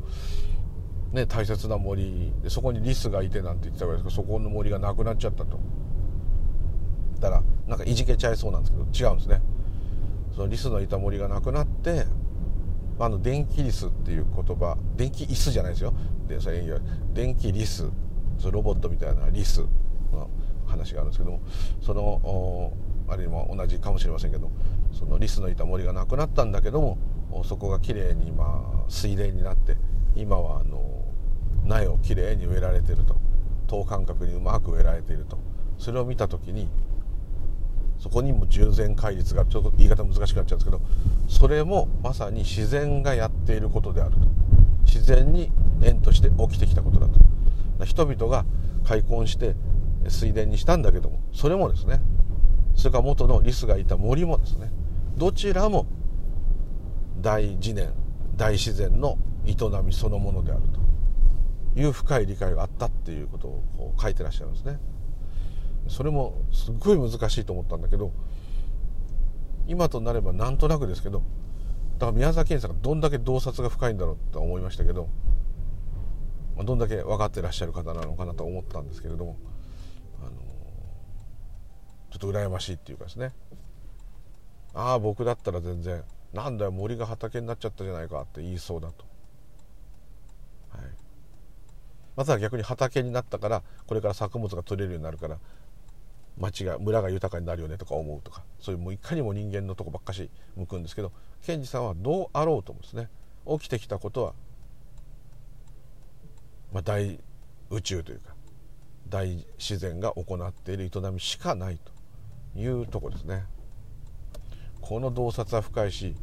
ね、大切な森でそこにリスがいてなんて言ってたわけですけどそこの森がなくなっちゃったと。だからなんかいじけちゃいそうなんですけど違うんですね。そのリスのいた森がなくなってあの電気リスっていう言葉電気椅子じゃないですよ。でそれ電気リスそロボットみたいなリスの話があるんですけどもそのあるいは同じかもしれませんけどそのリスのいた森がなくなったんだけどもそこがきれいにまあ水田になって今はあの苗をきれいに植えられていると。等間隔にうまく植えられていると。それを見た時にそこにも従前戒律がちょっと言い方難しくなっちゃうんですけどそれもまさに自然がやっていることであると。自然に縁として起きてきたことだと。人々が開墾して水田にしたんだけどもそれもですね。それから元のリスがいた森もですね。どちらも大自然大自然の営みそのものであると。いう深い理解があったっていうことをこ書いてらっしゃるんですね。それもすごい難しいと思ったんだけど今となればなんとなくですけどだから宮沢賢治さんがどんだけ洞察が深いんだろうと思いましたけどどんだけ分かってらっしゃる方なのかなと思ったんですけれどもあのちょっと羨ましいっていうかですねああ僕だったら全然なんだよ森が畑になっちゃったじゃないかって言いそうだとまたは逆に畑になったからこれから作物が取れるようになるから町が村が豊かになるよねとか思うとかそういうもういかにも人間のとこばっかし向くんですけど賢治さんはどうあろうともですね起きてきたことは、まあ、大宇宙というか大自然が行っている営みしかないというとこですね。この洞察は深いし、はい、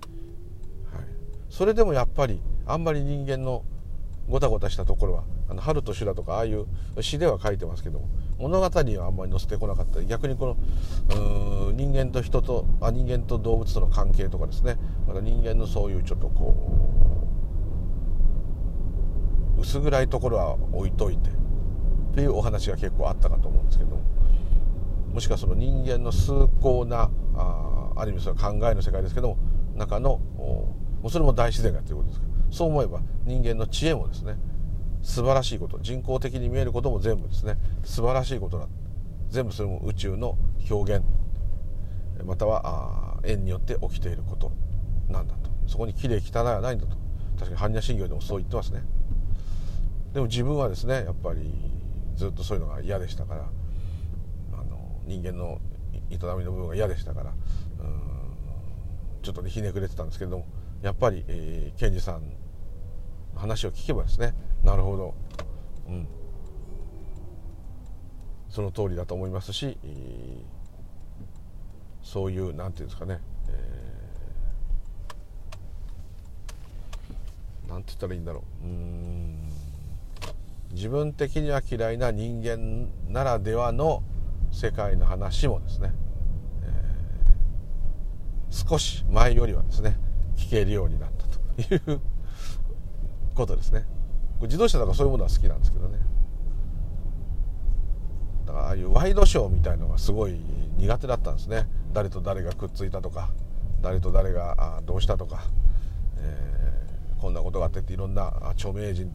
それでもやっぱりあんまり人間のごたごたしたところはあの春と修羅とかああいう詩では書いてますけども物語はあんまり載せてこなかった。逆にこの人間と人とあ人間と動物との関係とかですね。また人間のそういうちょっとこう薄暗いところは置いといてっていうお話が結構あったかと思うんですけどももしくはその人間の崇高なあある意味それは考えの世界ですけども中のもうそれも大自然がということですからそう思えば人間の知恵もですね素晴らしいこと。人工的に見えることも全部ですね。素晴らしいことだ全部それも宇宙の表現。または縁によって起きていることなんだと。そこに綺麗汚いはないんだと。確かに般若心経でもそう言ってますね。でも自分はですねやっぱりずっとそういうのが嫌でしたから。あの人間の営みの部分が嫌でしたから。ちょっとねひねくれてたんですけれども。やっぱり、えー、賢治さん話を聞けばですねなるほど、うん、その通りだと思いますし、そういうなんていうんですかね、えー、なんて言ったらいいんだろう。うん。自分的には嫌いな人間ならではの世界の話もですね、えー、少し前よりはですね聞けるようになったということですね。自動車とかそういうものは好きなんですけどね。だからああいうワイドショーみたいのがすごい苦手だったんですね。誰と誰がくっついたとか誰と誰がどうしたとか、えー、こんなことがあってっていろんな著名人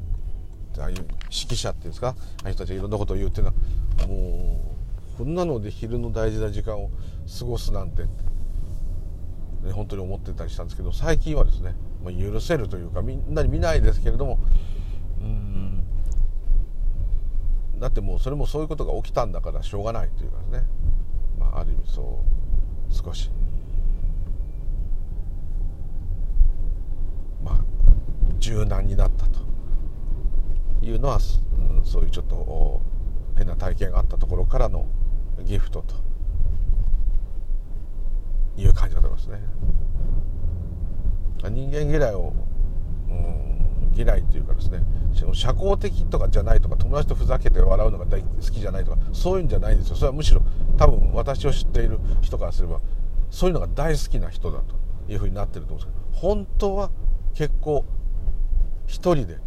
ああいう指揮者っていうんですか？ああいう人たちがいろんなことを言うっていうのはもうこんなので昼の大事な時間を過ごすなんてね、本当に思ってたりしたんですけど最近はですね、許せるというかみんなに見ないですけれどもうんだってもうそれもそういうことが起きたんだからしょうがないというかですね、まあ、ある意味そう少し。まあ柔軟になったというのは、うん、そういうちょっと変な体験があったところからのギフトという感じだと思いますね。人間嫌いを、うん、嫌いというかですね社交的とかじゃないとか友達とふざけて笑うのが大好きじゃないとかそういうんじゃないんですよ。それはむしろ多分私を知っている人からすればそういうのが大好きな人だというふうになってると思うんですけど本当は結構一人で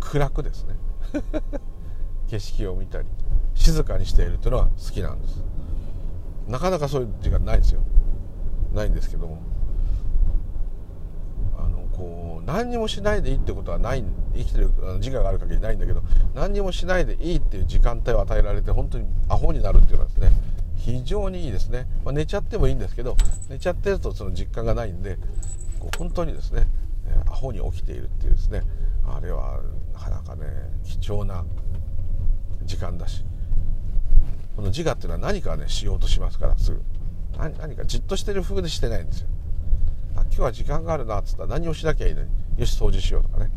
暗くですね 景色を見たり静かにしているというのが好きなんです。なかなかそういう時間ないですよ。ないんですけども。こう何にもしないでいいってことはない生きてる自我がある限りないんだけど何にもしないでいいっていう時間帯を与えられて本当にアホになるっていうのはですね非常にいいですね、まあ、寝ちゃってもいいんですけど寝ちゃってるとその実感がないんでこう本当にですねアホに起きているっていうですねあれはなかなかね貴重な時間だしこの自我っていうのは何かねしようとしますからすぐ。何かじっとしてる風でしてないんですよ。今日は時間があるなっつったら何をしなきゃいいのによし掃除しようとかね。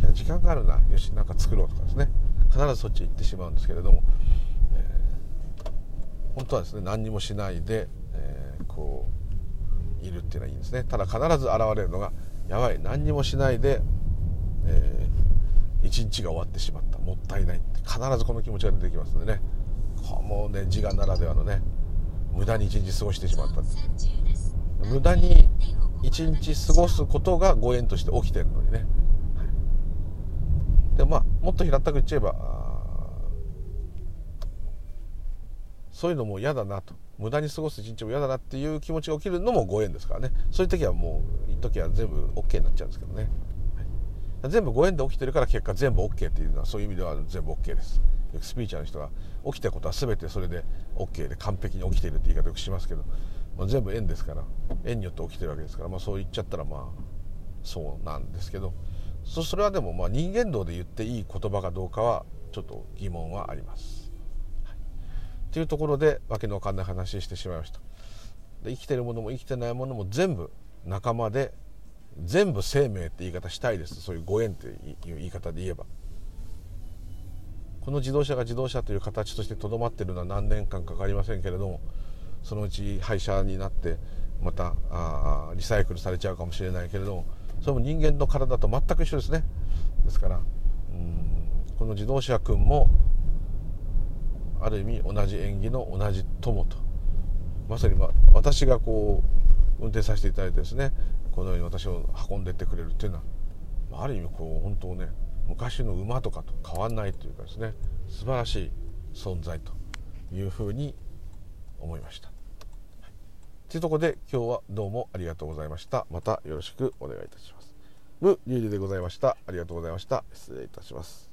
いや時間があるな。よし何か作ろうとかですね。必ずそっち行ってしまうんですけれども、えー、本当はですね何にもしないで、えー、こういるっていうのはいいんですね。ただ必ず現れるのがやばい何にもしないで、えー、一日が終わってしまった。もったいない。って必ずこの気持ちが出てきますんでね。もうね自我ならではのね無駄に一日過ごしてしまった。無駄に一日過ごすことがご縁として起きてるのにね、でまあもっと平たく言っちゃえばそういうのも嫌だなと。無駄に過ごす一日も嫌だなっていう気持ちが起きるのもご縁ですからね。そういう時はもう一時は全部 OK になっちゃうんですけどね、全部ご縁で起きてるから結果全部 OK っていうのはそういう意味では全部 OK です。よくスピーチャーの人が起きたことは全てそれで OK で完璧に起きているって言い方よくしますけど、まあ、全部縁ですから縁によって起きてるわけですから、まあ、そう言っちゃったらまあそうなんですけどそれはでもまあ人間道で言っていい言葉かどうかはちょっと疑問はあります。はい、というところでわけのわかんない話してしまいました。で生きてるものも生きてないものも全部仲間で全部生命って言い方したいですそういうご縁っていう言い方で言えば。この自動車が自動車という形としてとどまってるのは何年間かかりませんけれどもそのうち廃車になってまたあリサイクルされちゃうかもしれないけれどもそれも人間の体と全く一緒ですねですからうんこの自動車君もある意味同じ縁起の同じ友とまさに、ま、私がこう運転させていただいてですねこのように私を運んでってくれるっていうのはある意味こう本当ね昔の馬とかと変わんないというかですね素晴らしい存在というふうに思いました。というところで今日はどうもありがとうございました。またよろしくお願いいたします。ブ・リュウジでございました。ありがとうございました。失礼いたします。